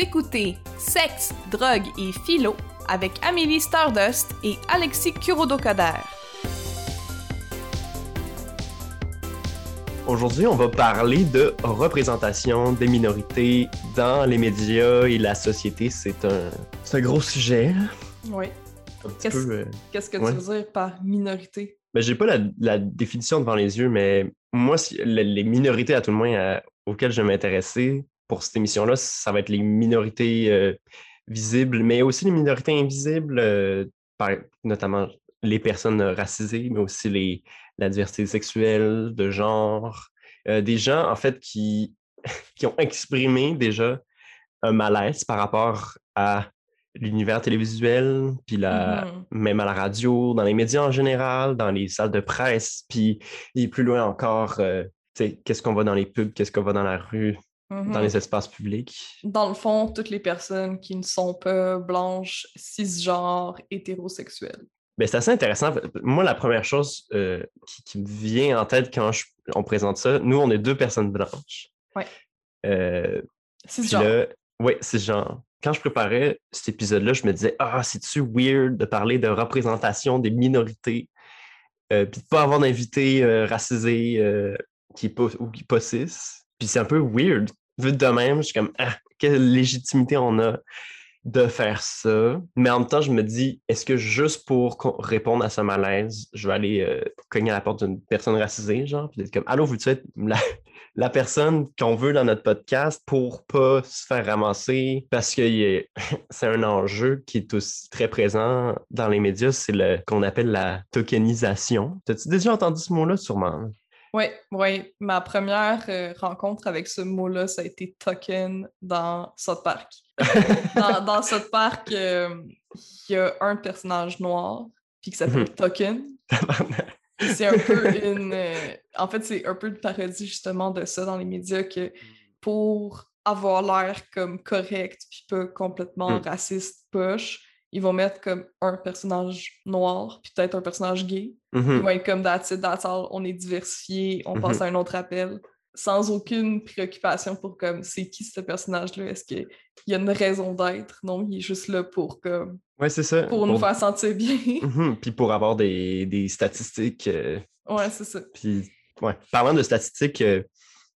écoutez Sexe, drogue et philo avec Amélie Stardust et Alexis Kurodo-Kader. Aujourd'hui, on va parler de représentation des minorités dans les médias et la société. C'est un, c'est un gros sujet. Oui. Qu'est-ce- euh, Qu'est-ce que Ouais. tu veux dire par minorité? Ben, j'ai pas la, la définition devant les yeux, mais moi, si- les minorités, à tout le moins, auxquelles je vais m'intéresser pour cette émission-là, ça va être les minorités euh, visibles, mais aussi les minorités invisibles, euh, par- notamment les personnes racisées, mais aussi les, la diversité sexuelle, de genre. Euh, des gens, en fait, qui, qui ont exprimé déjà un malaise par rapport à l'univers télévisuel, puis la, Mhm. même à la radio, dans les médias en général, dans les salles de presse, puis et plus loin encore, euh, qu'est-ce qu'on voit dans les pubs, qu'est-ce qu'on voit dans la rue, dans Mhm. les espaces publics. Dans le fond, toutes les personnes qui ne sont pas blanches, cisgenres, hétérosexuelles. Ben, c'est assez intéressant. Moi, la première chose euh, qui, qui me vient en tête quand je- on présente ça, nous, on est deux personnes blanches. Ouais. Euh, Cisgenres. c'est genre. Quand je préparais cet épisode-là, je me disais, ah, c'est-tu weird de parler de représentation des minorités, euh, puis de pas avoir d'invité euh, racisé euh, qui est pas, ou qui est pas cis. Puis c'est un peu weird. Vu de même, je suis comme, ah, quelle légitimité on a de faire ça. Mais en même temps, je me dis, est-ce que juste pour répondre à ce malaise, je vais aller euh, cogner à la porte d'une personne racisée, genre, puis être comme, allô, veux-tu être la, personne qu'on veut dans notre podcast pour pas se faire ramasser? Parce que c'est un enjeu qui est aussi très présent dans les médias, c'est le qu'on appelle la tokenisation. T'as-tu déjà entendu ce mot-là? Sûrement? Oui, oui. Ma première euh, rencontre avec ce mot-là, ça a été token dans South Park. dans, dans South Park, euh, il y a un personnage noir, puis qui s'appelle Mhm. Token. C'est un peu une. euh, en fait, c'est un peu une parodie justement de ça dans les médias que pour avoir l'air comme correct puis pas complètement Mm. raciste poche, ils vont mettre comme un personnage noir puis peut-être un personnage gay. Ils Mhm. vont être comme that's it, that's all, on est diversifié, on passe à un autre appel sans aucune préoccupation pour comme c'est qui ce personnage-là, est-ce qu'il y a une raison d'être? Non, il est juste là pour comme Ouais, c'est ça. pour nous faire sentir bien. Mhm. Puis pour avoir des, des statistiques. euh, ouais, c'est ça. Puis, ouais. Parlant de statistiques, euh,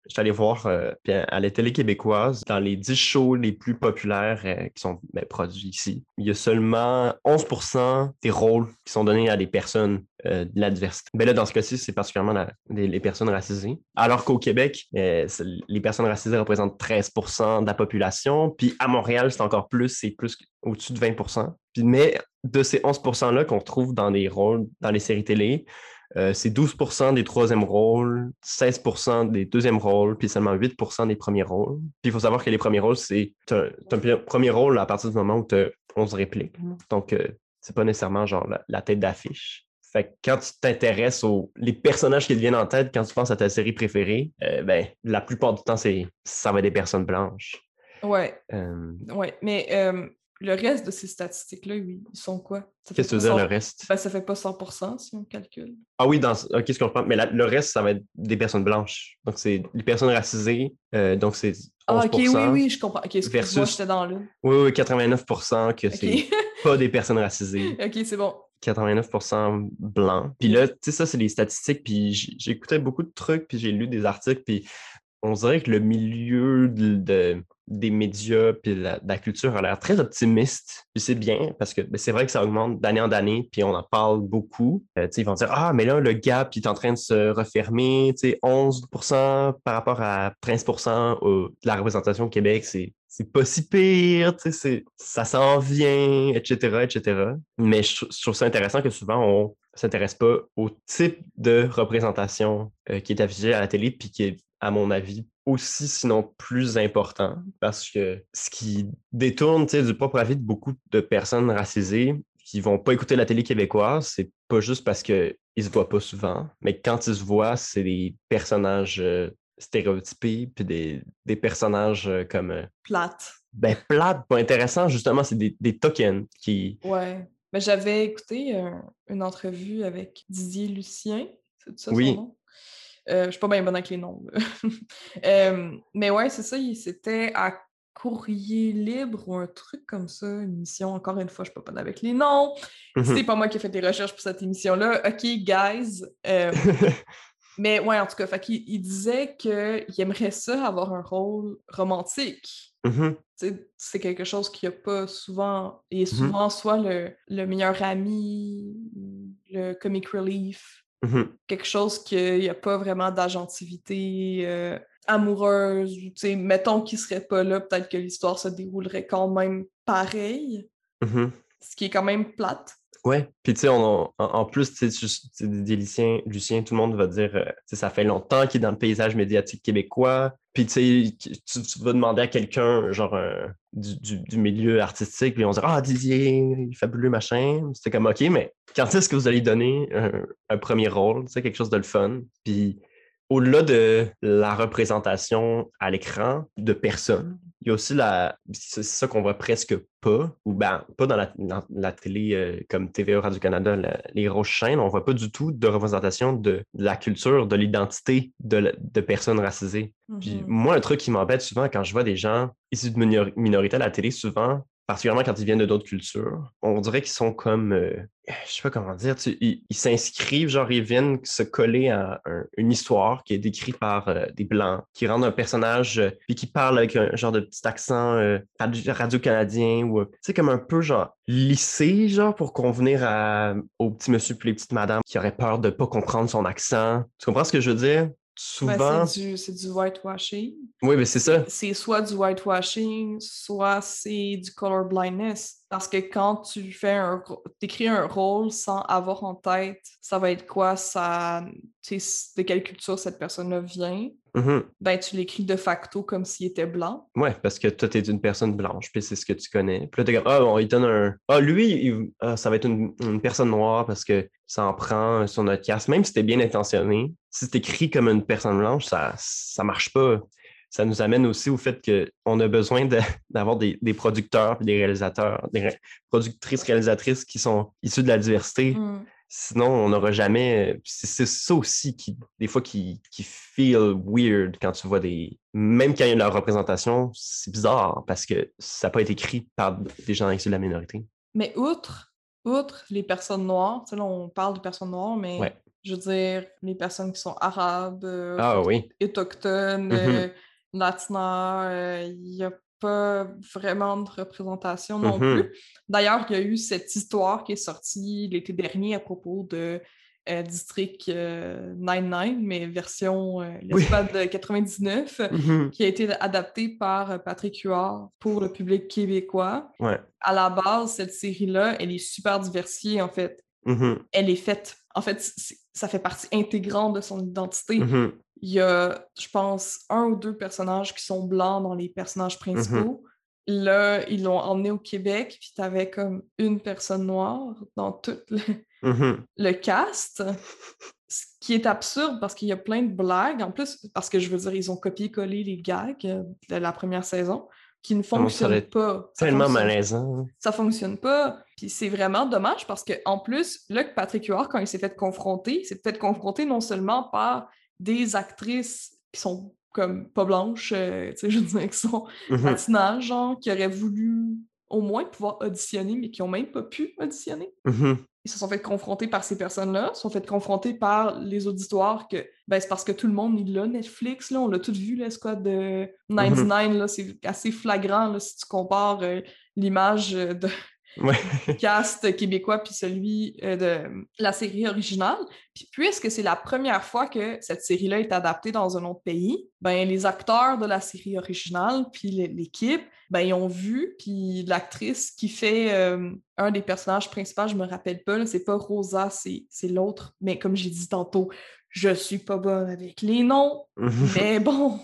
je suis allé voir euh, à la télé québécoise, dans les 10 shows les plus populaires euh, qui sont ben, produits ici, il y a seulement 11% des rôles qui sont donnés à des personnes euh, de la diversité. Ben là, dans ce cas-ci, c'est particulièrement les, les personnes racisées. Alors qu'au Québec, euh, les personnes racisées représentent 13% de la population. Puis à Montréal, c'est encore plus, c'est plus au-dessus de 20 Puis, Mais de ces 11 %-là qu'on trouve dans les rôles, dans les séries télé, euh, c'est 12% des troisièmes rôles, 16% des deuxièmes rôles, puis seulement 8% des premiers rôles. Puis il faut savoir que les premiers rôles, c'est un premier rôle à partir du moment où tu as 11 répliques. Donc, euh, c'est pas nécessairement genre la, la tête d'affiche. Fait que quand tu t'intéresses aux les personnages qui te viennent en tête quand tu penses à ta série préférée, euh, ben, la plupart du temps, c'est ça va être des personnes blanches. Ouais, Euh, ouais. Mais euh, le reste de ces statistiques-là, oui, ils sont quoi? Qu'est-ce que tu veux dire, 100 le reste? Ben, ça fait pas 100% si on calcule. Ah oui, dans, ok, ce qu'on comprend. Mais la- le reste, ça va être des personnes blanches. Donc, c'est les personnes racisées. euh, donc, c'est 11 Ah, ok, oui, oui, je comprends. Ok, versus- j'étais dans le. Oui, oui, 89% que c'est Ok, pas des personnes racisées. ok, c'est bon. 89% blancs. Puis là, tu sais, ça, c'est les statistiques. Puis j'écoutais beaucoup de trucs, puis j'ai lu des articles. Puis on dirait que le milieu de, de- des médias puis de la, culture a l'air très optimiste. Puis c'est bien, parce que ben, c'est vrai que ça augmente d'année en année, puis on en parle beaucoup. Euh, ils vont dire Ah, mais là, le gap est en train de se refermer. Tu sais, 11% par rapport à 13 au- de la représentation au Québec, c'est. C'est pas si pire, ça s'en vient, etc., etc. Mais je, trou- je trouve ça intéressant que souvent on s'intéresse pas au type de représentation euh, qui est affiché à la télé, puis qui est, à mon avis, aussi, sinon plus important, parce que ce qui détourne tu sais, du propre avis de beaucoup de personnes racisées qui vont pas écouter la télé québécoise, c'est pas juste parce qu'ils se voient pas souvent, mais quand ils se voient, c'est des personnages euh, stéréotypés, puis des, des personnages euh, comme euh, Plate. ben, plates, pas intéressants, justement, c'est des, des tokens qui. Ouais. Mais j'avais écouté une entrevue avec Didier Lucien. C'est ça Oui. son nom? Euh, je suis pas bien bonne avec les noms. Euh, mais ouais, c'est ça. C'était à Courrier libre ou un truc comme ça, une émission, encore une fois, je peux pas avec les noms. Mhm. C'est pas moi qui ai fait des recherches pour cette émission-là. OK, guys. Euh, mais ouais, en tout cas, fait il, il disait qu'il aimerait ça avoir un rôle romantique. Mhm. C'est quelque chose qu'il n'y a pas souvent. Il est Mhm. souvent soit le, le meilleur ami, le comic relief, Mhm. quelque chose qu'il n'y a pas vraiment d'agentivité euh, amoureuse. ou, tu sais, Mettons qu'il serait pas là, peut-être que l'histoire se déroulerait quand même pareil, Mhm. ce qui est quand même plate. Ouais, puis tu sais, en, en plus, tu sais, Lucien, Lucien, tout le monde va dire, euh, tu sais, ça fait longtemps qu'il est dans le paysage médiatique québécois. Puis tu sais, tu, vas demander à quelqu'un, genre, un- du, du- milieu artistique, puis on va dire, ah, Didier, fabuleux, machin. C'était comme, OK, mais quand est-ce que vous allez donner un, un premier rôle, tu sais, quelque chose de le fun? Puis au-delà de la représentation à l'écran de personnes, il y a aussi la. C'est ça qu'on voit presque pas, ou ben, pas dans la, dans la télé euh, comme TVA Radio-Canada, les grosses chaînes, on voit pas du tout de représentation de, de la culture, de l'identité de, personnes racisées. Puis Mhm. moi, un truc qui m'embête souvent quand je vois des gens issus de minor- minorités à la télé, souvent, particulièrement quand ils viennent de d'autres cultures, on dirait qu'ils sont comme, euh, je sais pas comment dire, tu- ils s'inscrivent, genre ils viennent se coller à un- une histoire qui est décrite par euh, des Blancs, qui rendent un personnage, euh, puis qui parle avec un genre de petit accent euh, radio- radio-canadien, ou, tu sais, comme un peu genre lissé, genre pour convenir à, au petit monsieur puis les petites madames qui auraient peur de pas comprendre son accent. Tu comprends ce que je veux dire? Ben, c'est du, whitewashing. oui, mais c'est ça. c'est soit du whitewashing, soit c'est du color blindness. Parce que quand tu fais un t'écris un rôle sans avoir en tête ça va être quoi, ça, tu sais, de quelle culture cette personne-là vient, Mhm. ben tu l'écris de facto comme s'il était blanc. Ouais, parce que toi, t'es une personne blanche, puis c'est ce que tu connais. Puis là, t'es comme, ah, on lui donne un. Ah, lui, il- ah, ça va être une, une personne noire parce que ça en prend sur notre casse. Même si t'es bien intentionné, si c'est écrit comme une personne blanche, ça, ça marche pas. Ça nous amène aussi au fait qu'on a besoin de- d'avoir des, des producteurs puis des réalisateurs, des ré- productrices, réalisatrices qui sont issus de la diversité. Mm. Sinon, on n'aura jamais. C'est c'est ça aussi qui, des fois, qui, qui feel weird quand tu vois des. Même quand il y a de la représentation, c'est bizarre parce que ça n'a pas été écrit par des gens issus de la minorité. Mais outre, outre les personnes noires, tu sais, là, on parle de personnes noires, mais Ouais. je veux dire, les personnes qui sont arabes, euh, Ah oui. autochtones, euh, latinas, euh, il n'y a pas vraiment de représentation non Mhm. plus. D'ailleurs, il y a eu cette histoire qui est sortie l'été dernier à propos de euh, District euh, 99, mais version euh, Oui. l'espace de 99, Mhm. qui a été adaptée par euh, Patrick Huard pour le public québécois. Ouais. À la base, cette série-là, elle est super diversifiée, en fait. Mhm. Elle est faite, en fait, ça fait partie intégrante de son identité Mhm. il y a, je pense, un ou deux personnages qui sont blancs dans les personnages principaux. Là, ils l'ont emmené au Québec, puis t'avais comme une personne noire dans tout le, le cast. Ce qui est absurde parce qu'il y a plein de blagues. En plus, parce que je veux dire, ils ont copié-collé les gags euh, de la première saison qui ne fonctionnent pas. Ça Tellement fonctionne malaisant. ça fonctionne pas. Puis c'est vraiment dommage parce que en plus, là, que Patrick Huard, quand il s'est fait confronter, il s'est fait confronter non seulement par des actrices qui sont comme pas blanches, euh, tu sais, je veux dire, qui sont Mhm. latines, genre, qui auraient voulu au moins pouvoir auditionner, mais qui ont même pas pu auditionner. Mhm. Ils se sont fait confronter par ces personnes-là, se sont fait confronter par les auditoires que ben, c'est parce que tout le monde il l'a Netflix, là, on l'a tout vu, le squad de 99, là, c'est assez flagrant là, si tu compares euh, l'image euh, de Ouais. cast québécois puis celui euh, de la série originale. Puis puisque c'est la première fois que cette série-là est adaptée dans un autre pays, ben les acteurs de la série originale puis l'é- l'équipe, ben ils ont vu puis l'actrice qui fait euh, un des personnages principaux, je me rappelle pas, c'est pas Rosa, c'est c'est l'autre, mais comme j'ai dit tantôt, je suis pas bonne avec les noms, mais bon,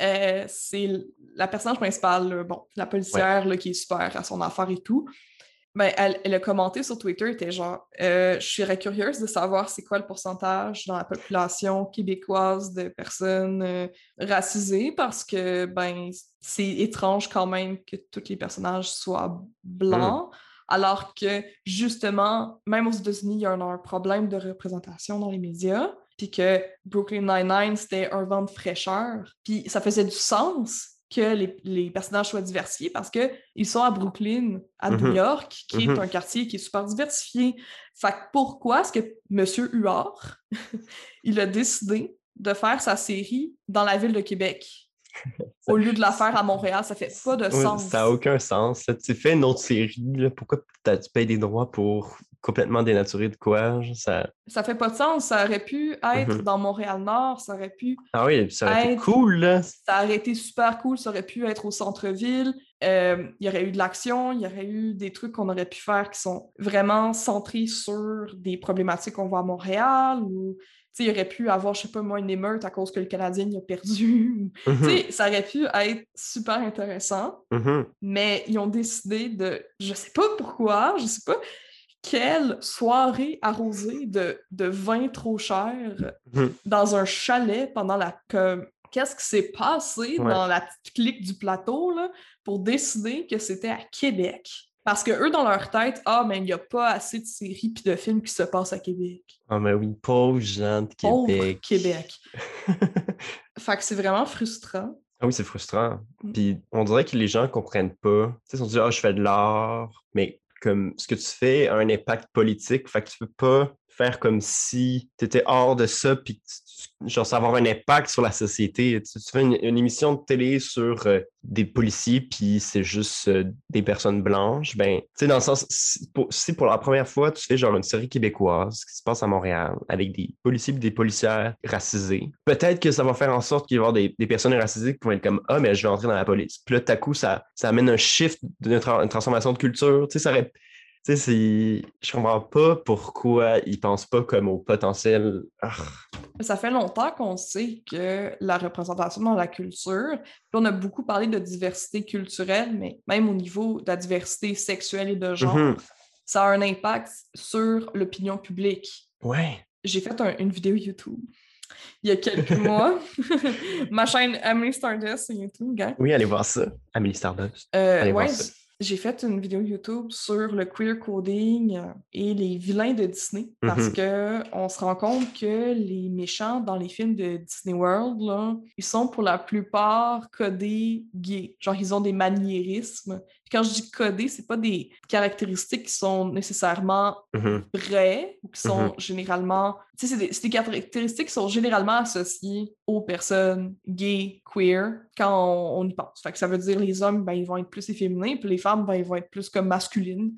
euh, c'est la personnage principale, bon, la policière là, qui est super à son affaire et tout. Ben, elle, elle a commenté sur Twitter, elle était genre euh, Je serais curieuse de savoir c'est quoi le pourcentage dans la population québécoise de personnes euh, racisées parce que ben c'est étrange quand même que tous les personnages soient blancs. Alors que justement, même aux États-Unis, il y a un, un problème de représentation dans les médias puis que Brooklyn Nine-Nine, c'était un vent de fraîcheur. Puis ça faisait du sens que les, les personnages soient diversifiés parce qu'ils sont à Brooklyn, à New Mhm. York, qui est Mhm. un quartier qui est super diversifié. Fait que pourquoi est-ce que M. Huard, il a décidé de faire sa série dans la ville de Québec? Au lieu de la faire à Montréal? Ça fait pas de sens. ça n'a aucun sens. Tu fais une autre série, là, pourquoi tu payes des droits pour complètement dénaturer de quoi? Ça... Ça fait pas de sens. Ça aurait pu être Mhm. dans Montréal-Nord, ça aurait pu Ah oui, ça aurait été Être- cool, là. ça aurait été super cool, ça aurait pu être au centre-ville. Euh, il y aurait eu de l'action, il y aurait eu des trucs qu'on aurait pu faire qui sont vraiment centrés sur des problématiques qu'on voit à Montréal ou il y aurait pu avoir, je sais pas moi, une émeute à cause que le Canadien a perdu. Mhm, ça aurait pu être super intéressant, mhm. mais ils ont décidé de, je sais pas pourquoi, je sais pas quelle soirée arrosée de, de vin trop cher Mhm. dans un chalet pendant la... que- Qu'est-ce qui s'est passé Ouais. dans la petite clique du plateau là, pour décider que c'était à Québec? Parce que eux, dans leur tête, ah, mais il n'y a pas assez de séries puis de films qui se passent à Québec. Ah, mais oui, pauvres gens de Pauvre Québec. Québec. Fait que c'est vraiment frustrant. Ah oui, c'est frustrant. Mm. Puis on dirait que les gens comprennent pas. Tu sais, ils sont dit, ah, je fais de l'art, mais comme ce que tu fais a un impact politique, fait que tu peux pas faire comme si tu étais hors de ça, puis genre, ça va avoir un impact sur la société. Tu, fais une, émission de télé sur euh, des policiers, puis c'est juste euh, des personnes blanches. Ben, tu sais, dans le sens, si pour, la première fois, tu fais genre une série québécoise qui se passe à Montréal avec des policiers et des policières racisés, peut-être que ça va faire en sorte qu'il y avoir des, personnes racisées qui vont être comme Ah, mais je vais entrer dans la police. Puis là, tout à coup, ça, ça amène un shift, de une, tra- transformation de culture. Tu sais, tu sais, c'est- je comprends pas pourquoi ils pensent pas comme au potentiel. Ça fait longtemps qu'on sait que la représentation dans la culture, puis on a beaucoup parlé de diversité culturelle, mais même au niveau de la diversité sexuelle et de genre, Mhm. ça a un impact sur l'opinion publique. Ouais. J'ai fait un- une vidéo YouTube il y a quelques mois. Ma chaîne Emily Stardust sur YouTube, gars. Oui, allez voir ça. Amélie Stardust. Euh, Allez voir ça. J'ai fait une vidéo YouTube sur le queer coding euh, et les vilains de Disney parce que on se rend compte que les méchants dans les films de Disney World, là, ils sont pour la plupart codés gays. Genre, ils ont des maniérismes. Puis quand je dis codés, c'est pas des caractéristiques qui sont nécessairement Mhm. vraies ou qui sont Mhm. généralement. Tu sais, c'est des, caractéristiques qui sont généralement associées aux personnes gays, queer, quand on, on y pense. Fait que ça veut dire les hommes, ben, ils vont être plus efféminés, puis les femmes, ben, ils vont être plus comme masculines.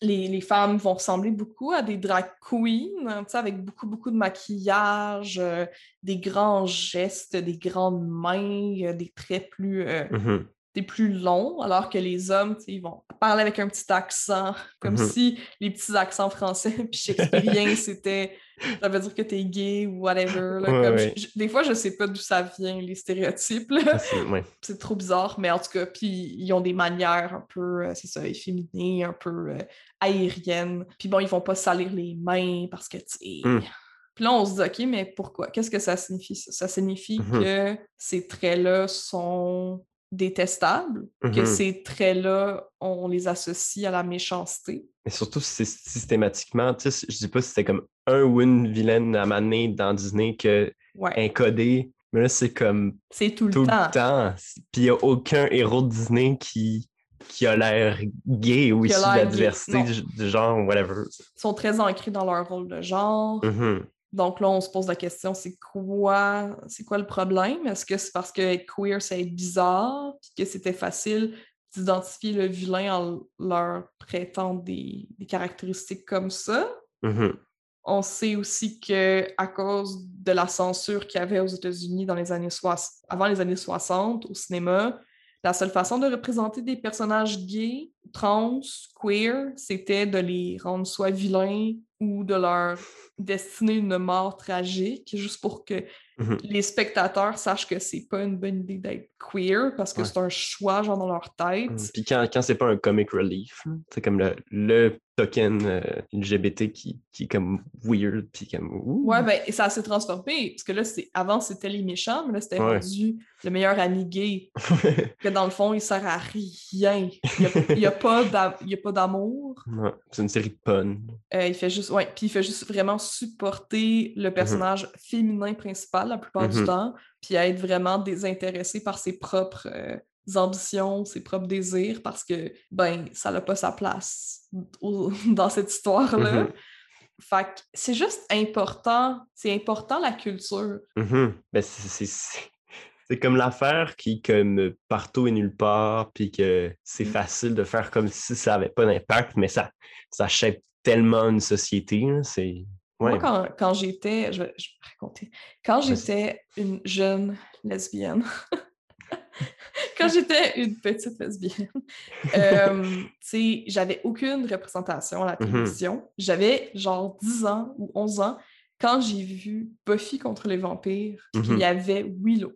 Les, les femmes vont ressembler beaucoup à des drag queens, hein, avec beaucoup, beaucoup de maquillage, euh, des grands gestes, des grandes mains, euh, des traits plus. euh, Mhm. Des plus longs, alors que les hommes, ils vont parler avec un petit accent, comme Mhm. si les petits accents français puis shakespeariens, c'était ça veut dire que t'es gay ou whatever. là, Ouais, comme ouais. je- je- des fois, je sais pas d'où ça vient, les stéréotypes. c'est- ouais. C'est trop bizarre, mais en tout cas, puis ils ont des manières un peu, euh, c'est ça, efféminées, un peu euh, aériennes. Puis bon, ils vont pas salir les mains parce que, tu sais... Mm. Puis là, on se dit, OK, mais pourquoi? Qu'est-ce que ça signifie? Ça, Ça signifie Mhm. que ces traits-là sont détestables, que Mhm. ces traits-là, on les associe à la méchanceté. Mais surtout, c'est systématiquement, tu sais, je dis pas si c'était comme un ou une vilaine à maner dans Disney que Ouais, encodé, mais là, c'est comme c'est tout le tout temps. le temps. Puis il n'y a aucun héros de Disney qui, qui a l'air gay ou issu de la diversité du, genre, whatever. Ils sont très ancrés dans leur rôle de genre. Mhm. Donc là, on se pose la question, c'est quoi, c'est quoi le problème? Est-ce que c'est parce que être queer, c'est être bizarre, puis que c'était facile d'identifier le vilain en leur prêtant des, des caractéristiques comme ça? Mhm. On sait aussi que à cause de la censure qu'il y avait aux États-Unis dans les années soix- avant les années 60 au cinéma, la seule façon de représenter des personnages gays, trans, queer, c'était de les rendre soit vilains ou de leur destiner une mort tragique, juste pour que Mhm. les spectateurs sachent que c'est pas une bonne idée d'être queer parce que Ouais. c'est un choix genre dans leur tête. Mm. Puis quand, quand c'est pas un comic relief, c'est comme le, le token euh, LGBT qui, qui est comme weird, puis comme ouh. Ouais, ben, et ça s'est transformé, parce que là, c'est avant, c'était les méchants, mais là, c'était Ouais. rendu le meilleur ami gay, que dans le fond, il sert à rien. Il n'y a, a pas d'amour. Ouais, c'est une série de puns. Euh, il fait juste, ouais, puis il fait juste vraiment supporter le personnage féminin principal la plupart du Mhm. temps, puis être vraiment désintéressé par ses propres, euh, ambitions, ses propres désirs, parce que, ben, ça n'a pas sa place dans cette histoire-là. Mhm. Fait que c'est juste important, c'est important la culture. Mhm. Ben, c'est- comme l'affaire qui, comme partout et nulle part, puis que c'est facile de faire comme si ça n'avait pas d'impact, mais ça, ça shape tellement une société. C'est. Ouais. Moi, quand, quand j'étais, je vais, je vais raconter, quand j'étais une jeune lesbienne, quand j'étais une petite lesbienne, euh, j'avais aucune représentation à la Mhm. télévision. J'avais genre 10 ans ou 11 ans quand j'ai vu Buffy contre les vampires, puis il y avait Willow.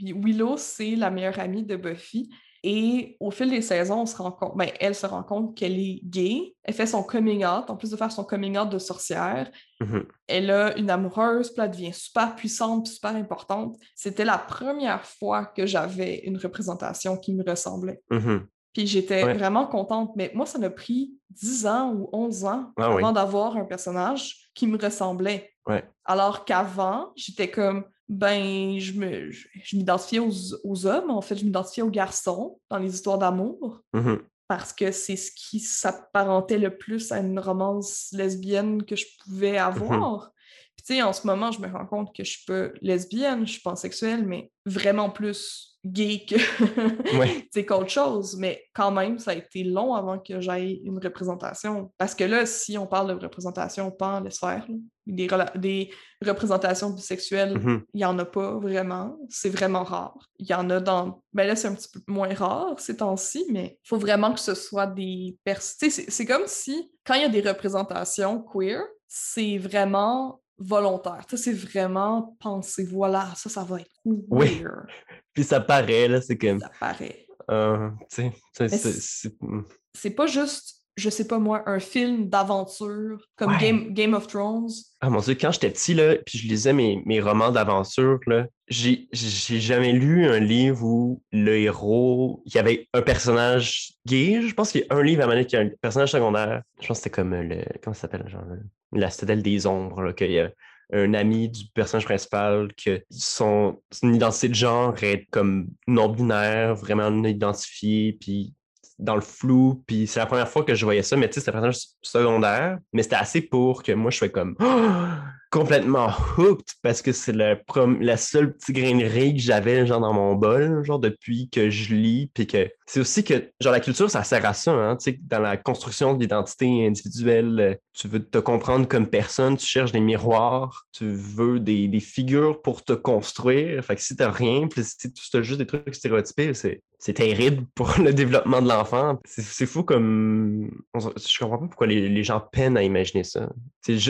Willow, c'est la meilleure amie de Buffy. Et au fil des saisons, on se rend compte, ben, elle se rend compte qu'elle est gay. Elle fait son coming out, en plus de faire son coming out de sorcière. Mhm. Elle a une amoureuse, puis elle devient super puissante, puis super importante. C'était la première fois que j'avais une représentation qui me ressemblait. Mhm. Puis j'étais Ouais. vraiment contente. Mais moi, ça m'a pris 10 ans ou 11 ans Ah oui. avant d'avoir un personnage qui me ressemblait. Ouais. Alors qu'avant, j'étais comme, ben, je me, je, je m'identifiais aux, aux hommes, en fait, je m'identifiais aux garçons dans les histoires d'amour Mhm. parce que c'est ce qui s'apparentait le plus à une romance lesbienne que je pouvais avoir. Puis tu sais, en ce moment, je me rends compte que je suis pas lesbienne, je suis pansexuelle, mais vraiment plus gay que Ouais. c'est qu'autre chose. Mais quand même, ça a été long avant que j'aille une représentation. Parce que là, si on parle de représentation pan les sphères, des, des représentations bisexuelles, Mhm. il n'y en a pas vraiment. C'est vraiment rare. Il y en a dans. Ben là, c'est un petit peu moins rare ces temps-ci, mais il faut vraiment que ce soit des personnes. C'est comme si, quand il y a des représentations queer, c'est vraiment volontaire. C'est vraiment pensé, voilà, ça, ça va être Oui. queer. Puis ça paraît, là, c'est comme. Ça paraît. euh, sais, c'est- pas juste, je sais pas moi, un film d'aventure comme Ouais. Game, Game of Thrones. Ah mon Dieu, quand j'étais petit, là, puis je lisais mes, mes romans d'aventure, là, j'ai jamais lu un livre où le héros, il y avait un personnage gay. Je pense qu'il y a un livre à donné qui a un personnage secondaire. Je pense que c'était comme le. Comment ça s'appelle, genre, le- la citadelle des ombres, qu'il y a un ami du personnage principal, que son, identité de genre est comme non-binaire, vraiment non identifiée, puis dans le flou, puis c'est la première fois que je voyais ça, mais tu sais, c'était un personnage secondaire, mais c'était assez pour que moi, je sois comme complètement hooked, parce que c'est la seule petite grainerie que j'avais, genre, dans mon bol, genre, depuis que je lis, puis que c'est aussi que, genre, la culture, ça sert à ça, hein, tu sais, dans la construction de l'identité individuelle, euh, tu veux te comprendre comme personne, tu cherches des miroirs, tu veux des, des figures pour te construire, fait que si t'as rien, puis si tu as juste des trucs stéréotypés, c'est c'est terrible pour le développement de l'enfant. C'est fou comme... Je comprends pas pourquoi les, les gens peinent à imaginer ça.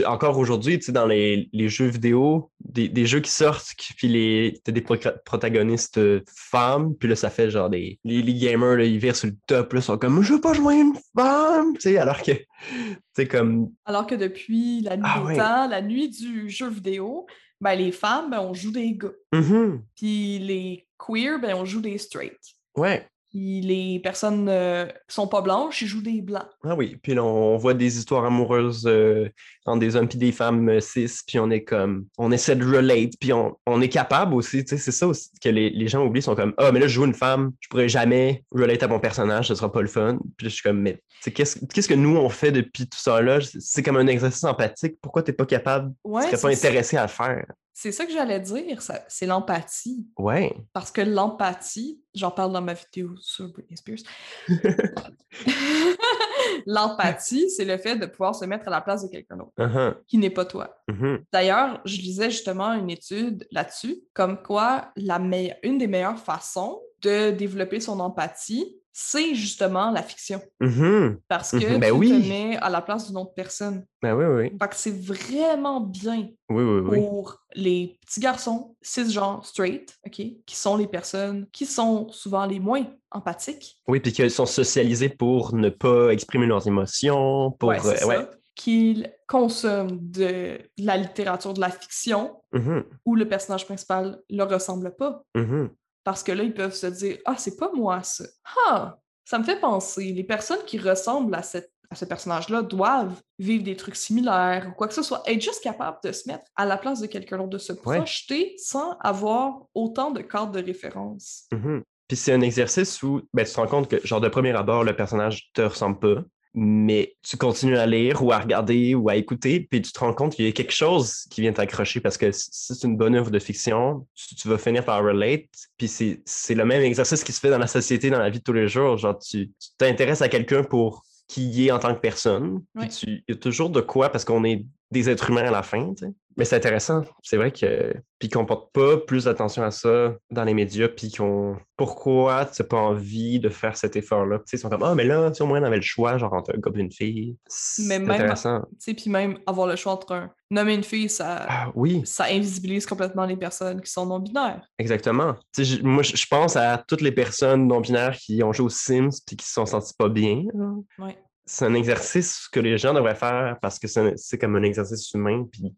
Encore aujourd'hui, dans les, les jeux vidéo, des, des jeux qui sortent, qui- puis les, t'as des pro- protagonistes euh, femmes, puis là, ça fait genre des... Les, les gamers, là, ils virent sur le top, là, ils sont comme « Je veux pas jouer une femme! » Tu sais, alors que... C'est comme... Alors que depuis la nuit Ah des ouais. temps, la nuit du jeu vidéo, ben les femmes, ben, on joue des gars. Mhm. Puis les queer, ben on joue des straight. Ouais. Puis les personnes euh, qui sont pas blanches, ils jouent des blancs. Ah oui, puis là, on voit des histoires amoureuses euh, entre des hommes puis des femmes euh, cis, puis on est comme, on essaie de relate, puis on, on est capable aussi, tu sais, c'est ça aussi que les, les gens oublient, sont comme, ah, mais là, je joue une femme, je pourrais jamais relate à mon personnage, ce sera pas le fun. Puis là, je suis comme, mais qu'est-ce qu'est-ce que nous, on fait depuis tout ça là? C'est comme un exercice empathique, pourquoi t'es pas capable, Ouais, tu serais pas ça. intéressé à le faire? C'est ça que j'allais dire, c'est l'empathie. Ouais. Parce que l'empathie, j'en parle dans ma vidéo sur Britney Spears. l'empathie, c'est le fait de pouvoir se mettre à la place de quelqu'un d'autre Uh-huh. qui n'est pas toi. Mhm. D'ailleurs, je lisais justement une étude là-dessus, comme quoi la une des meilleures façons de développer son empathie, c'est justement la fiction. Mhm. Parce que Mhm, ben tu oui. te mets à la place d'une autre personne. Ben oui, oui, Fait que c'est vraiment bien oui, oui, oui. pour les petits garçons cisgenres straight, OK, qui sont les personnes qui sont souvent les moins empathiques. Oui, puis qu'ils sont socialisés pour ne pas exprimer leurs émotions, pour... Ouais, euh, ouais. Qu'ils consomment de la littérature, de la fiction, Mhm. où le personnage principal ne leur ressemble pas. Parce que là, ils peuvent se dire Ah, c'est pas moi ça. Ah, ça me fait penser. Les personnes qui ressemblent à, cette, à ce personnage-là doivent vivre des trucs similaires ou quoi que ce soit. Être juste capable de se mettre à la place de quelqu'un d'autre, de se Ouais. projeter sans avoir autant de cadres de référence. Mhm. Puis c'est un exercice où ben, tu te rends compte que, genre, de premier abord, le personnage te ressemble pas, mais tu continues à lire ou à regarder ou à écouter, puis tu te rends compte qu'il y a quelque chose qui vient t'accrocher parce que si c'est une bonne œuvre de fiction, tu, vas finir par relate, puis c'est le même exercice qui se fait dans la société, dans la vie de tous les jours. Genre, tu t'intéresses à quelqu'un pour qui y est en tant que personne. il y a toujours de quoi, parce qu'on est des êtres humains à la fin. Mais c'est intéressant. C'est vrai que. Puis qu'on porte pas plus d'attention à ça dans les médias, puis qu'on. Pourquoi tu n'as pas envie de faire cet effort-là? ils sont comme, ah, mais là, si au moins on avait le choix, genre entre un gars et une fille. C'est intéressant. Puis même avoir le choix entre un homme et une fille, ça. Ah, oui. Ça invisibilise complètement les personnes qui sont non-binaires. Exactement. moi, je pense à toutes les personnes non-binaires qui ont joué aux Sims, puis qui se sont senties pas bien. c'est un exercice que les gens devraient faire parce que c'est comme un exercice humain, puis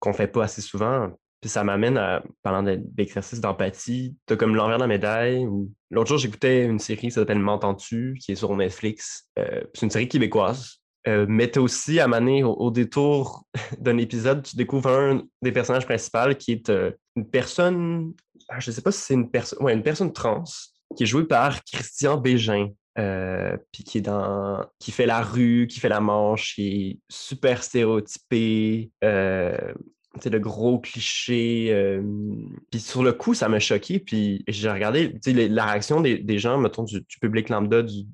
qu'on fait pas assez souvent. Puis ça m'amène à, parlant d'exercice d'empathie, tu as comme l'envers de la médaille. L'autre jour, j'écoutais une série qui s'appelle M'entends-tu, qui est sur Netflix. Euh, c'est une série québécoise. Euh, mais tu aussi, à au, détour d'un épisode, tu découvres un des personnages principaux qui est euh, une personne, ah, je ne sais pas si c'est une personne, ouais, une personne trans, qui est jouée par Christian Bégin. Puis qui est dans qui fait la rue, qui fait la manche, qui est super stéréotypé, c'est le gros cliché. Euh, puis sur le coup, ça m'a choqué. Puis j'ai regardé la réaction des, gens, mettons, du, public lambda, du,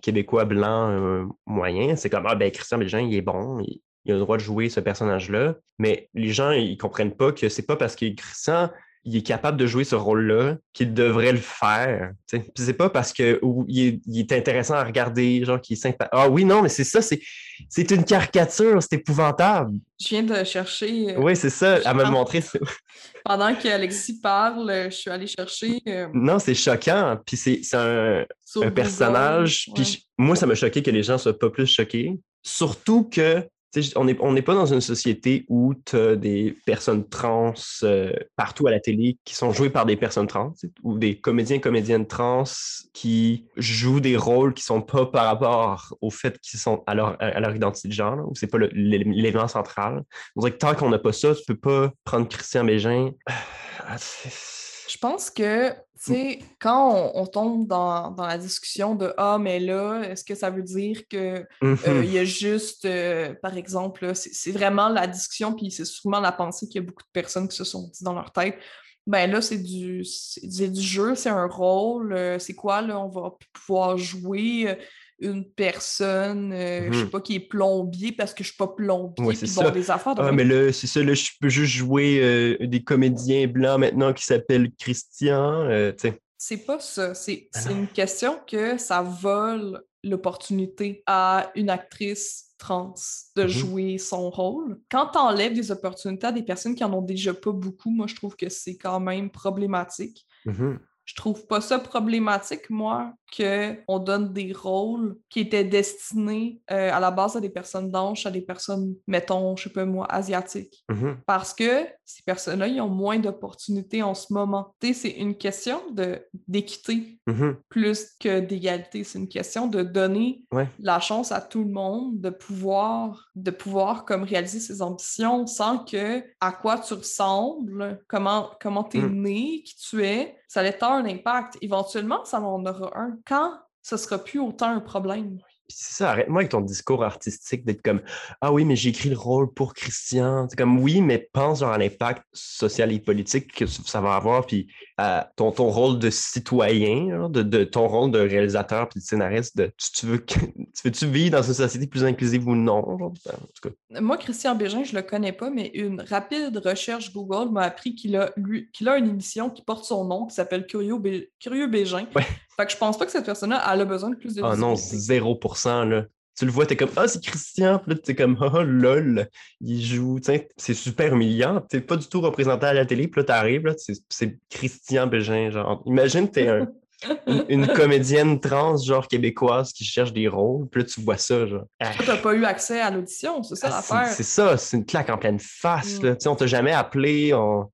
Québécois blanc euh, moyen. C'est comme Ah, ben Christian Bégin, il est bon, il, il, a le droit de jouer ce personnage-là. Mais les gens, ils comprennent pas que c'est pas parce que Christian il est capable de jouer ce rôle-là, qu'il devrait le faire. C'est pas parce que il, est, intéressant à regarder, genre qu'il est sympa. Ah oui, non, mais c'est ça, c'est, c'est une caricature, c'est épouvantable. Je viens de chercher. Euh, oui, c'est ça, à me montrer. Pendant qu'Alexis parle, je suis allée chercher. Euh, non, c'est choquant. Puis c'est, un, personnage. Puis moi, ça m'a choqué que les gens soient pas plus choqués. Surtout que on n'est pas dans une société où tu as des personnes trans euh, partout à la télé qui sont jouées par des personnes trans ou des comédiens comédiennes trans qui jouent des rôles qui sont pas par rapport au fait qu'ils sont à leur, à leur identité de genre, ou c'est pas l'élément central. On dirait que tant qu'on n'a pas ça, tu peux pas prendre Christian Bégin. Ah, je pense que, tu sais, quand on, tombe dans, la discussion de Ah, mais là, est-ce que ça veut dire qu'il euh, y a juste, euh, par exemple, c'est vraiment la discussion, puis c'est souvent la pensée qu'il y a beaucoup de personnes qui se sont dit dans leur tête ben là, c'est du, du jeu, c'est un rôle. Euh, c'est quoi, là? On va pouvoir jouer une personne, euh, je sais mmh pas, qui est plombier parce que je suis pas plombier, ouais, bon, des affaires. ah, mais là, c'est ça, là, je peux juste jouer euh, des comédiens blancs maintenant qui s'appellent Christian, euh. C'est pas ça, c'est ah une question que ça vole l'opportunité à une actrice trans de mmh jouer son rôle. Quand tu enlèves des opportunités à des personnes qui en ont déjà pas beaucoup, moi, je trouve que c'est quand même problématique. Mmh je trouve pas ça problématique, moi, qu'on donne des rôles qui étaient destinés euh, à la base à des personnes blanches, à des personnes, mettons, je sais pas moi, asiatiques. Mm-hmm. Parce que ces personnes-là, ils ont moins d'opportunités en ce moment. c'est une question d'équité mm-hmm. plus que d'égalité. C'est une question de donner la chance à tout le monde de pouvoir, de pouvoir comme réaliser ses ambitions sans que à quoi tu ressembles, comment, comment tu es mm. né, qui tu es, ça allait avoir un impact. Éventuellement, ça en aura un. Quand ce sera plus autant un problème? C'est ça, arrête-moi avec ton discours artistique d'être comme Ah oui, mais j'ai écrit le rôle pour Christian. C'est comme oui, mais pense genre à l'impact social et politique que ça va avoir, puis à ton, ton rôle de citoyen, de, ton rôle de réalisateur puis de scénariste, de tu, veux tu veux-tu vivre dans une société plus inclusive ou non? Moi, Christian Bégin, je le connais pas, mais une rapide recherche Google m'a appris qu'il a, qu'il a une émission qui porte son nom, qui s'appelle Curieux, Curieux Bégin. Fait que je pense pas que cette personne-là a besoin de plus de Ah non, 0%, là. Tu le vois, t'es comme, ah, c'est Christian, puis là, t'es comme, ah, lol, il joue, c'est super humiliant, t'es pas du tout représenté à la télé, puis là, t'arrives, là, c'est Christian Bégin, genre, imagine, t'es un, une, comédienne trans, genre québécoise, qui cherche des rôles, puis là, tu vois ça, genre. Tu t'as pas eu accès à l'audition, c'est ça ah, l'affaire? C'est ça, c'est une claque en pleine face, mm. là, on t'a jamais appelé, on...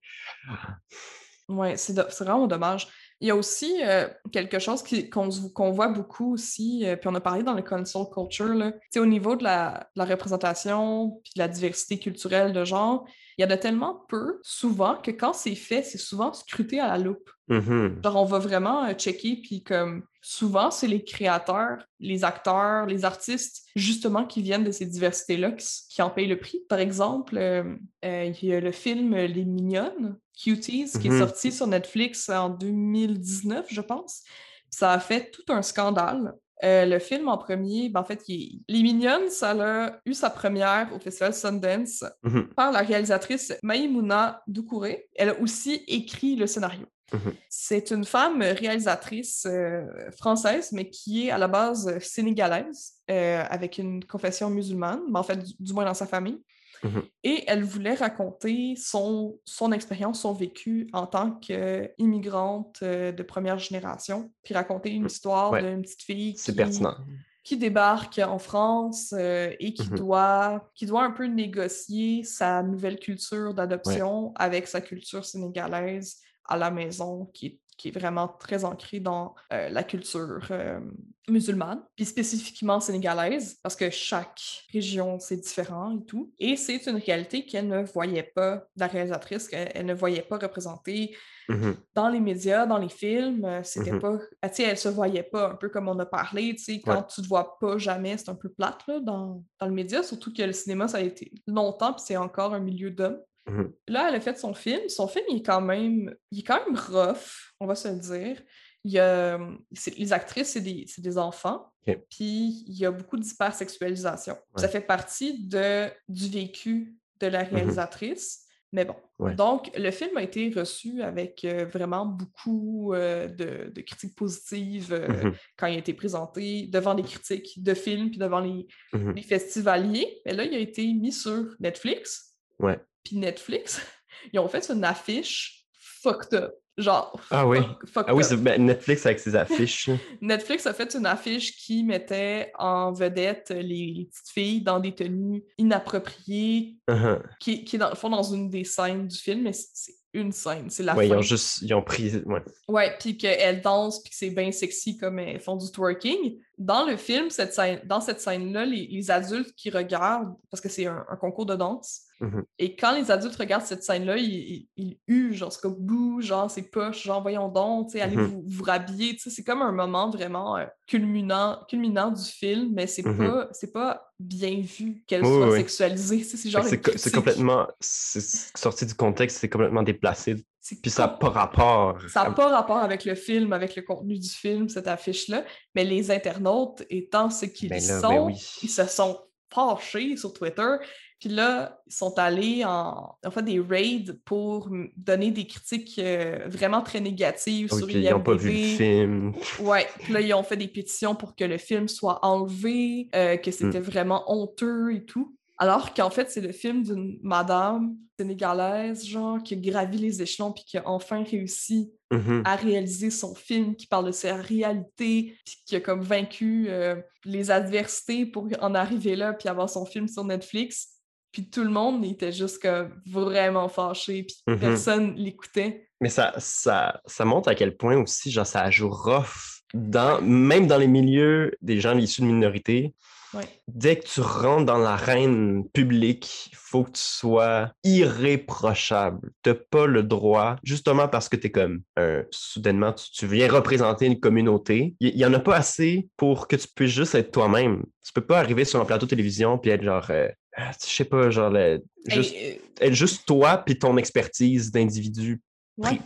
Ouais, c'est vraiment dommage. Il y a aussi euh, quelque chose qui- qu'on voit beaucoup aussi, euh, puis on a parlé dans le console culture, là. Au niveau de la, de la représentation puis de la diversité culturelle de genre, il y en a tellement peu, souvent, que quand c'est fait, c'est souvent scruté à la loupe. Mhm. Genre, on va vraiment euh, checker, puis comme souvent, c'est les créateurs, les acteurs, les artistes, justement, qui viennent de ces diversités-là qui, en payent le prix. Par exemple, euh, euh, il y a le film Les Mignonnes, Cuties, qui est Mhm. sorti sur Netflix en 2019, je pense. Ça a fait tout un scandale. Euh, le film en premier, ben, en fait, il Les Mignonnes, ça a eu sa première au festival Sundance Mhm. par la réalisatrice Maïmouna Doucouré. Elle a aussi écrit le scénario. Mhm. C'est une femme réalisatrice euh, française, mais qui est à la base euh, sénégalaise, euh, avec une confession musulmane, mais en fait, du, du moins dans sa famille. Mhm. Et elle voulait raconter son, son expérience, son vécu en tant qu'immigrante euh, de première génération, puis raconter une histoire Ouais. d'une petite fille qui, pertinent. qui débarque en France et qui, doit, qui doit un peu négocier sa nouvelle culture d'adoption avec sa culture sénégalaise à la maison, qui est, qui est vraiment très ancrée dans euh, la culture euh, musulmane, puis spécifiquement sénégalaise, parce que chaque région, c'est différent et tout. Et c'est une réalité qu'elle ne voyait pas, la réalisatrice, qu'elle elle ne voyait pas représentée Mhm. dans les médias, dans les films, euh, c'était Mhm. pas. ah, tu sais, elle se voyait pas, un peu comme on a parlé, tu sais, quand Ouais. tu te vois pas jamais, c'est un peu plate là, dans, dans le média, surtout que le cinéma, ça a été longtemps, puis c'est encore un milieu d'hommes. Mhm. Là, elle a fait son film. Son film, il est quand même, il est quand même rough, on va se le dire. Il y a, c'est- les actrices, c'est des, enfants. Puis il y a beaucoup d'hypersexualisation. Ça fait partie de, du vécu de la réalisatrice. Mais bon. Ouais. Donc, le film a été reçu avec euh, vraiment beaucoup euh, de, de critiques positives euh, quand il a été présenté devant les critiques de films puis devant les, les festivaliers. Mais là, il a été mis sur Netflix. Ouais. Puis Netflix, ils ont fait une affiche fucked up. Genre, Ah oui. fuck- fucked Ah oui, up. ben, Netflix avec ses affiches. Netflix a fait une affiche qui mettait en vedette les, les petites filles dans des tenues inappropriées, Mhm. qui, qui dans le fond, dans une des scènes du film, mais c'est une scène, c'est la Ouais, ils fin. ont juste ils ont pris. Ouais. Ouais, puis qu'elles dansent, puis que c'est bien sexy comme elles font du twerking. Dans le film, cette scène, dans cette scène-là, les, les adultes qui regardent, parce que c'est un, un concours de danse, Mhm. et quand les adultes regardent cette scène-là, ils, ils, ils huent, genre, c'est comme bouh, genre, c'est poche, genre, voyons donc, tu sais, allez vous, vous rhabiller, tu sais, c'est comme un moment vraiment euh, culminant, culminant du film, mais c'est Mhm. pas, c'est pas bien vu qu'elle Oui, soit oui. sexualisée, tu sais, c'est genre C'est co- c'est complètement. C'est sorti du contexte, c'est complètement déplacé. C'est Puis ça n'a pas rapport. Ça n'a pas rapport avec le film, avec le contenu du film, cette affiche-là, mais les internautes, étant ce qu'ils Ben là, sont, ben oui. ils se sont fâchés sur Twitter. Puis là, ils sont allés en, en fait des raids pour donner des critiques euh, vraiment très négatives Oui, sur puis ils n'ont pas vu le IMDb. film. Ouais, puis là, ils ont fait des pétitions pour que le film soit enlevé, euh, que c'était vraiment honteux et tout. Alors qu'en fait, c'est le film d'une madame sénégalaise, genre, qui a gravi les échelons puis qui a enfin réussi Mhm. à réaliser son film, qui parle de sa réalité, puis qui a comme vaincu euh, les adversités pour en arriver là, puis avoir son film sur Netflix. Puis tout le monde était juste comme vraiment fâché, puis Mhm. personne l'écoutait. Mais ça, ça, ça montre à quel point aussi, genre, ça joue rough. Dans, même dans les milieux des gens issus de minorités, Ouais. dès que tu rentres dans l'arène publique, il faut que tu sois irréprochable. Tu n'as pas le droit, justement parce que tu es comme, euh, soudainement, tu, tu viens représenter une communauté. Il n'y en a pas assez pour que tu puisses juste être toi-même. Tu peux pas arriver sur un plateau de télévision puis être genre, euh, je sais pas, genre, le- juste, Hey, être juste toi puis ton expertise d'individu euh, ouais.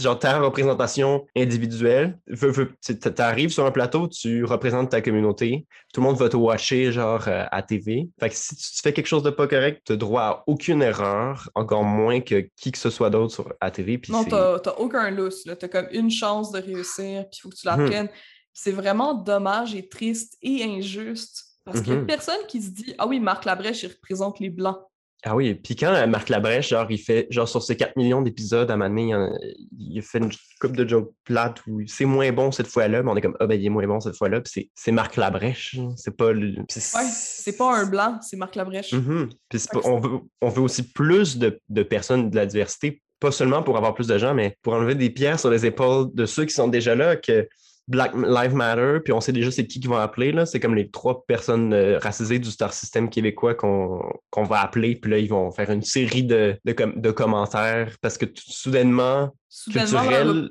genre ta représentation individuelle. Veux- veux- tu arrives sur un plateau, tu représentes ta communauté, tout le monde va te watcher genre euh, à TV. Fait que si tu fais quelque chose de pas correct, tu droit à aucune erreur, encore moins que qui que ce soit d'autre sur à TV. Non, t'as t'as aucun lousse. T'as comme une chance de réussir, puis il faut que tu la Mhm. prennes. C'est vraiment dommage et triste et injuste. Parce qu'il n'y a Mhm. personne qui se dit Ah oui, Marc Labrèche, il représente les Blancs. Ah oui, puis quand euh, Marc Labrèche, genre, il fait, genre, sur ses 4 millions d'épisodes à Mané, il, en a- il a fait une coupe de jokes plates où c'est moins bon cette fois-là, mais on est comme, ah ben, il est moins bon cette fois-là, puis c'est- c'est Marc Labrèche, c'est pas le. Ouais, c'est pas un Blanc, c'est Marc Labrèche. Mhm. Puis on, veut, on veut aussi plus de, de personnes de la diversité pas seulement pour avoir plus de gens, mais pour enlever des pierres sur les épaules de ceux qui sont déjà là, que Black Lives Matter, puis on sait déjà c'est qui qui vont appeler. Là. C'est comme les trois personnes euh, racisées du Star System québécois qu'on, va appeler, puis là, ils vont faire une série de, de, commentaires parce que soudainement, Soudainement,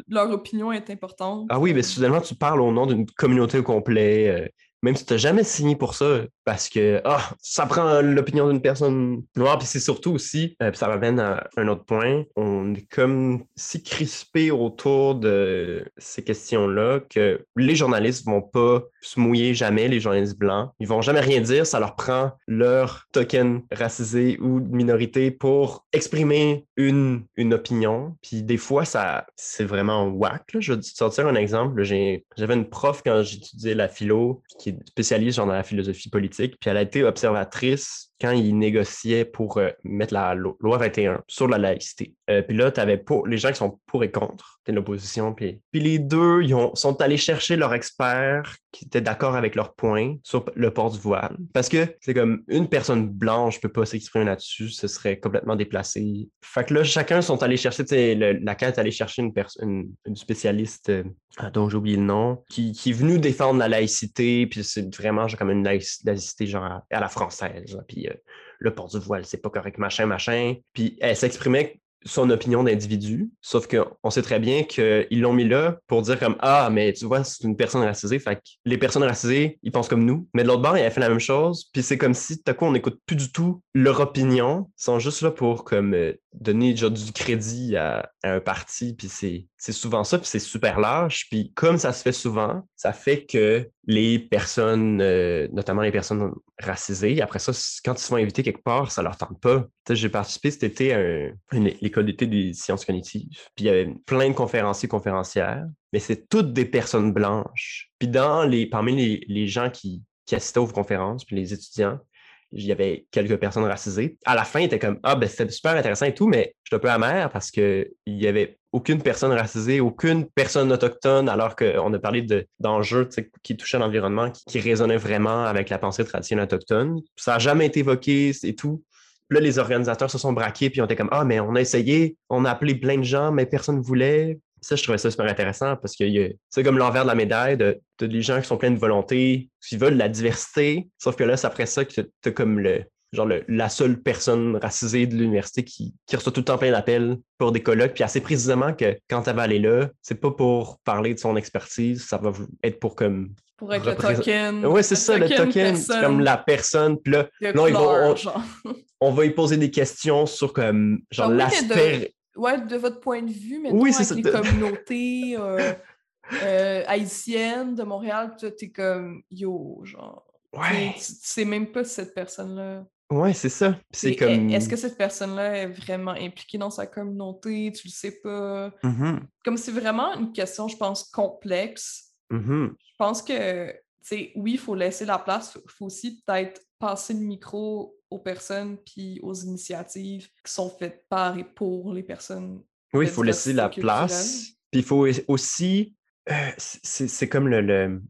leur, opinion est importante. Ah oui, mais soudainement, tu parles au nom d'une communauté au complet. Euh, même si tu n'as jamais signé pour ça, parce que ah, ça prend l'opinion d'une personne noire, puis c'est surtout aussi, euh, puis ça m'amène à un autre point, on est comme si crispé autour de ces questions-là que les journalistes vont pas se mouiller jamais, les journalistes blancs. Ils vont jamais rien dire, ça leur prend leur token racisé ou minorité pour exprimer une, une opinion. Puis des fois, ça c'est vraiment whack. Je vais sortir un exemple. J'avais une prof quand j'étudiais la philo qui est spécialiste dans la philosophie politique puis elle a été observatrice quand il négociait pour euh, mettre la loi 21 sur la laïcité. Euh, puis là, tu avais pour, les gens qui sont pour et contre, de l'opposition. Puis, les deux, ils ont, sont allés chercher leur expert qui était d'accord avec leur point sur le port du voile. Parce que c'est comme une personne blanche peut pas s'exprimer là-dessus, ce serait complètement déplacé. Fait que là, chacun sont allés chercher, le, la est allée chercher une, une, spécialiste euh, dont j'ai oublié le nom, qui, qui, est venue défendre la laïcité, puis c'est vraiment genre, comme une laïcité genre à la française. Puis euh, le port du voile, c'est pas correct, machin, machin. Puis elle s'exprimait son opinion d'individu, sauf qu'on sait très bien qu'ils l'ont mis là pour dire comme Ah, mais tu vois, c'est une personne racisée, fait que les personnes racisées, ils pensent comme nous. Mais de l'autre bord, il a fait la même chose, puis c'est comme si, tout à coup, on n'écoute plus du tout leur opinion, ils sont juste là pour euh, donner du crédit à, un parti, puis c'est, souvent ça, puis c'est super lâche. Puis comme ça se fait souvent, ça fait que les personnes, euh, notamment les personnes racisées, après ça, quand ils sont invités quelque part, ça leur tente pas. J'ai participé cet été à l'école d'été des sciences cognitives, puis il y avait plein de conférenciers, conférencières, mais c'est toutes des personnes blanches. Puis dans les, parmi les, les gens qui, qui assistaient aux conférences, puis les étudiants, il y avait quelques personnes racisées. À la fin, il était comme Ah, ben c'était super intéressant et tout, mais je suis un peu amer parce qu'il n'y avait aucune personne racisée, aucune personne autochtone, alors qu'on a parlé d'enjeux qui touchaient l'environnement, qui, résonnaient vraiment avec la pensée traditionnelle autochtone. Ça n'a jamais été évoqué et tout. là, les organisateurs se sont braqués, puis on était comme Ah, mais on a essayé, on a appelé plein de gens, mais personne ne voulait. Ça, je trouvais ça super intéressant parce que c'est comme l'envers de la médaille de, des gens qui sont pleins de volonté, qui veulent la diversité. Sauf que là, c'est après ça que tu as comme le, genre la seule personne racisée de l'université qui, reçoit tout le temps plein d'appels pour des colloques. Puis assez précisément que quand elle va aller là, c'est pas pour parler de son expertise, ça va être pour comme. Pour être le token. Oui, c'est ça, le token. C'est comme la personne. Puis là, non, on, va y poser des questions sur comme genre l'aspect ouais, de votre point de vue, mais oui, avec les communautés euh, euh, haïtiennes de Montréal, tu es comme yo, genre. Ouais. Tu sais même pas cette personne-là. Ouais, c'est ça. C'est comme. Est-ce que cette personne-là est vraiment impliquée dans sa communauté? Tu le sais pas. Mm-hmm. Comme c'est vraiment une question, je pense, complexe. Mm-hmm. Je pense que, tu sais, oui, il faut laisser la place. Il faut aussi peut-être passer le micro aux personnes puis aux initiatives qui sont faites par et pour les personnes. Oui, il faut laisser la place. Puis il faut aussi euh, c'est comme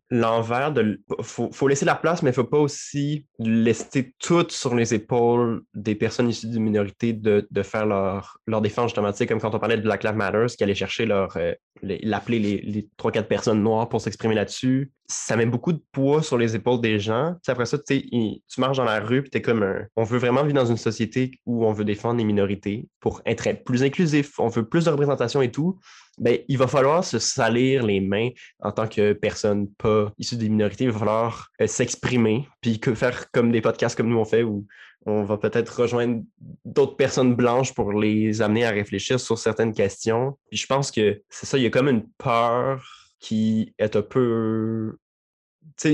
l'envers le, de. Faut, faut laisser la place, mais il ne faut pas aussi laisser tout sur les épaules des personnes issues d'une minorité de, faire leur, leur défense, justement. Tu comme quand on parlait de Black Lives Matter, qui allait chercher leur. Euh, l'appeler les, les 3-4 personnes noires pour s'exprimer là-dessus. Ça met beaucoup de poids sur les épaules des gens. après ça, tu marches dans la rue, puis tu es comme un. On veut vraiment vivre dans une société où on veut défendre les minorités pour être plus inclusif. On veut plus de représentation et tout ben, il va falloir se salir les mains en tant que personne pas issue des minorités. Il va falloir euh, s'exprimer, puis que faire comme des podcasts comme nous on fait, où on va peut-être rejoindre d'autres personnes blanches pour les amener à réfléchir sur certaines questions. Puis je pense que c'est ça, il y a comme une peur qui est un peu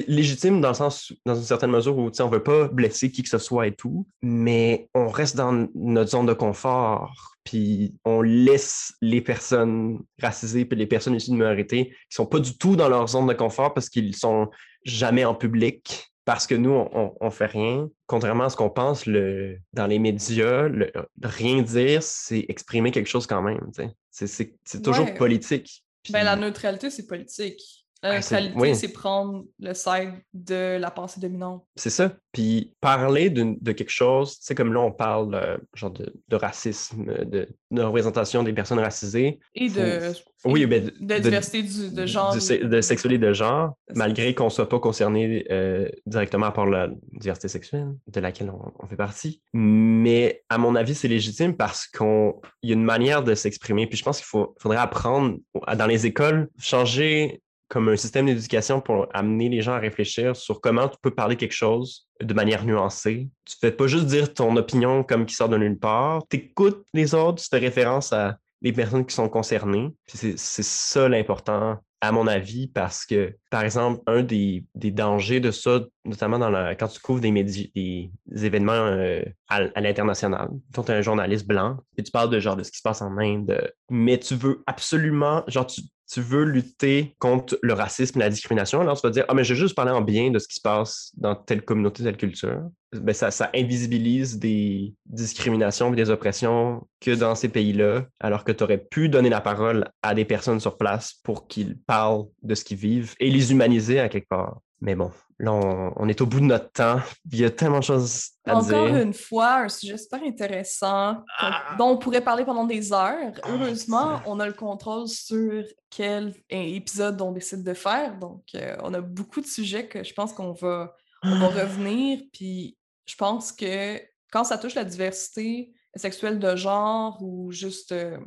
légitime dans le sens, dans une certaine mesure où on ne veut pas blesser qui que ce soit et tout, mais on reste dans notre zone de confort, puis on laisse les personnes racisées puis les personnes issues de minorité qui sont pas du tout dans leur zone de confort parce qu'ils sont jamais en public. Parce que nous, on, on fait rien. Contrairement à ce qu'on pense, le, dans les médias, le, rien dire, c'est exprimer quelque chose quand même. C'est toujours politique. Ben, la neutralité, c'est politique. La Ah, c'est- oui. c'est prendre le side de la pensée dominante. C'est ça. Puis parler de quelque chose, sais, comme là, on parle euh, genre de, de racisme, de, de représentation des personnes racisées. Et de, Oui, et ben, de, de- diversité du, de genre. du de sexualité de genre, C'est- malgré qu'on ne soit pas concerné euh, directement par la diversité sexuelle, de laquelle on, on fait partie. Mais à mon avis, c'est légitime parce qu'il y a une manière de s'exprimer. Puis je pense qu'il faudrait apprendre dans les écoles, changer comme un système d'éducation pour amener les gens à réfléchir sur comment tu peux parler quelque chose de manière nuancée. Tu fais pas juste dire ton opinion comme qui sort de nulle part. Tu écoutes les autres, tu fais référence à les personnes qui sont concernées. C'est ça l'important, à mon avis, parce que, par exemple, un des, des dangers de ça, notamment dans quand tu couvres des, des événements euh, à, l'international, quand tu es un journaliste blanc, et tu parles de ce qui se passe en Inde, mais tu veux absolument, genre, tu, tu veux lutter contre le racisme et la discrimination, alors tu vas dire, ah, mais je vais juste parler en bien de ce qui se passe dans telle communauté, telle culture. Ben, ça, ça invisibilise des discriminations et des oppressions que dans ces pays-là, alors que tu aurais pu donner la parole à des personnes sur place pour qu'ils parlent de ce qu'ils vivent et les humaniser à quelque part. Mais bon, là, on, on est au bout de notre temps. Il y a tellement de choses à Encore dire. une fois, un sujet super intéressant Ah! dont on pourrait parler pendant des heures. Heureusement, on a le contrôle sur quel épisode on décide de faire. Donc, euh, on a beaucoup de sujets que je pense qu'on va, on va revenir. Puis, je pense que quand ça touche la diversité sexuelle de genre ou juste euh,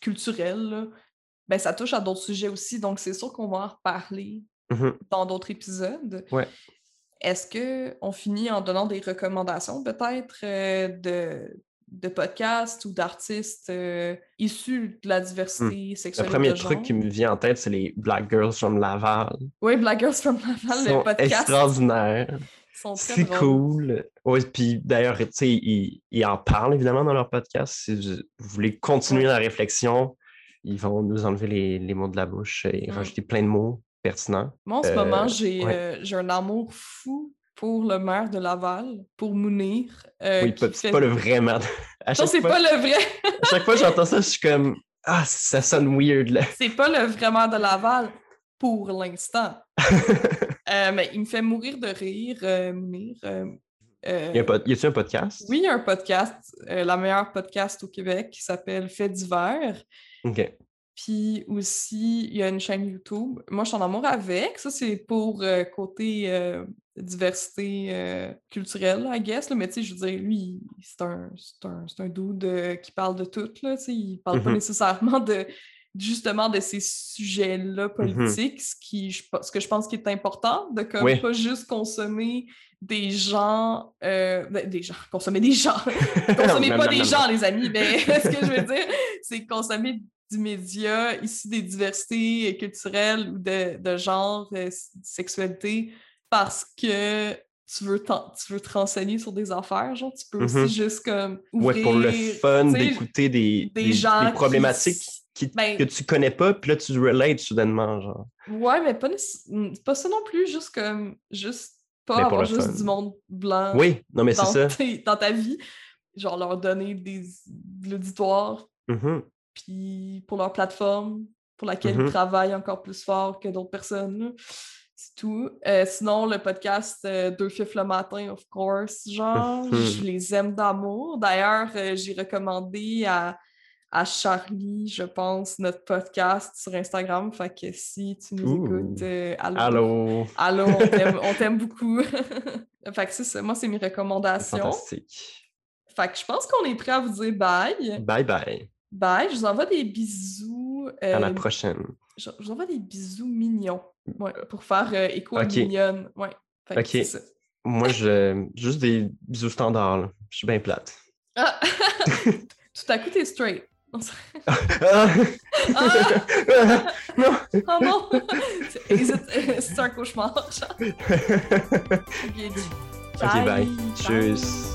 culturelle, là, ben, ça touche à d'autres sujets aussi. Donc, c'est sûr qu'on va en reparler Mhm. dans d'autres épisodes. Ouais. Est-ce qu'on finit en donnant des recommandations peut-être euh, de, de podcasts ou d'artistes euh, issus de la diversité Le sexuelle et premier de truc genre? qui me vient en tête, c'est les Black Girls from Laval. Oui, Black Girls from Laval, le podcast. très C'est cool. Ouais, puis d'ailleurs, tu sais, ils, ils en parlent évidemment dans leur podcast. Si vous vous voulez continuer la réflexion, ils vont nous enlever les, les mots de la bouche et rajouter plein de mots Moi, en ce Euh, moment, j'ai ouais. euh, j'ai un amour fou pour le maire de Laval, pour Mounir. euh, oui, c'est fait- pas le vrai man. À Non, chaque, c'est fois, pas le vrai. à chaque fois que j'entends ça, je suis comme Ah, ça sonne weird là. C'est pas le vrai maire de Laval pour l'instant. Euh, mais il me fait mourir de rire, euh, Mounir. euh, euh, y a, pas- y a-tu un podcast? Oui, il y a un podcast, euh, la meilleure podcast au Québec, qui s'appelle Fait divers. Ok. Puis aussi, il y a une chaîne YouTube. Moi, je suis en amour avec. Ça, c'est pour euh, côté euh, diversité euh, culturelle, I guess. là. Mais tu sais, je veux dire, lui, c'est un, c'est un, c'est un dude qui parle de tout. Là, tu sais. il parle pas Mhm. nécessairement de justement de ces sujets-là politiques, ce, qui, je ce que je pense qui est important, de comme Oui. pas juste consommer des gens, euh, ben, des gens, consommer des gens, consommer pas des gens, les amis, mais ce que je veux dire, c'est consommer du média issu des diversités culturelles ou de, de genre, euh, s- sexualité, parce que tu veux, tu veux te renseigner sur des affaires, genre, tu peux Mhm. aussi juste comme Ouais, pour le ouvrir, fun d'écouter des, des des- gens des problématiques qui- Ben- que tu connais pas, puis là tu relates soudainement, genre. Ouais, mais pas, nécess- pas ça non plus, juste comme, juste pas Mais avoir juste fun. du monde blanc Oui, non mais c'est dans, ça. dans ta vie, genre leur donner des, de l'auditoire Mhm. Puis pour leur plateforme pour laquelle Mhm. ils travaillent encore plus fort que d'autres personnes. C'est tout. Euh, sinon, le podcast euh, Deux fifs le matin, of course, genre, je les aime d'amour. D'ailleurs, euh, j'ai recommandé à, à Charlie, je pense, notre podcast sur Instagram. Fait que si tu nous Ouh. écoutes, allô. Allô, Allô, on t'aime- on t'aime beaucoup. fait que c'est ça. Moi, c'est mes recommandations. fantastique. Fait que je pense qu'on est prêt à vous dire bye. Bye bye. Bye, je vous envoie des bisous. À la euh, prochaine. je, je vous envoie des bisous mignons. Ouais, pour faire euh, écho à Ok. mignonne. Ouais. Fait Ok. Moi, je juste des bisous standards. là. Je suis bien plate. Ah! Tout à coup, t'es straight. Non, c'est- Ah! Ah! non! Oh non! C'est c'est- un cauchemar. genre. Ok, bye. Bye. Tchuss.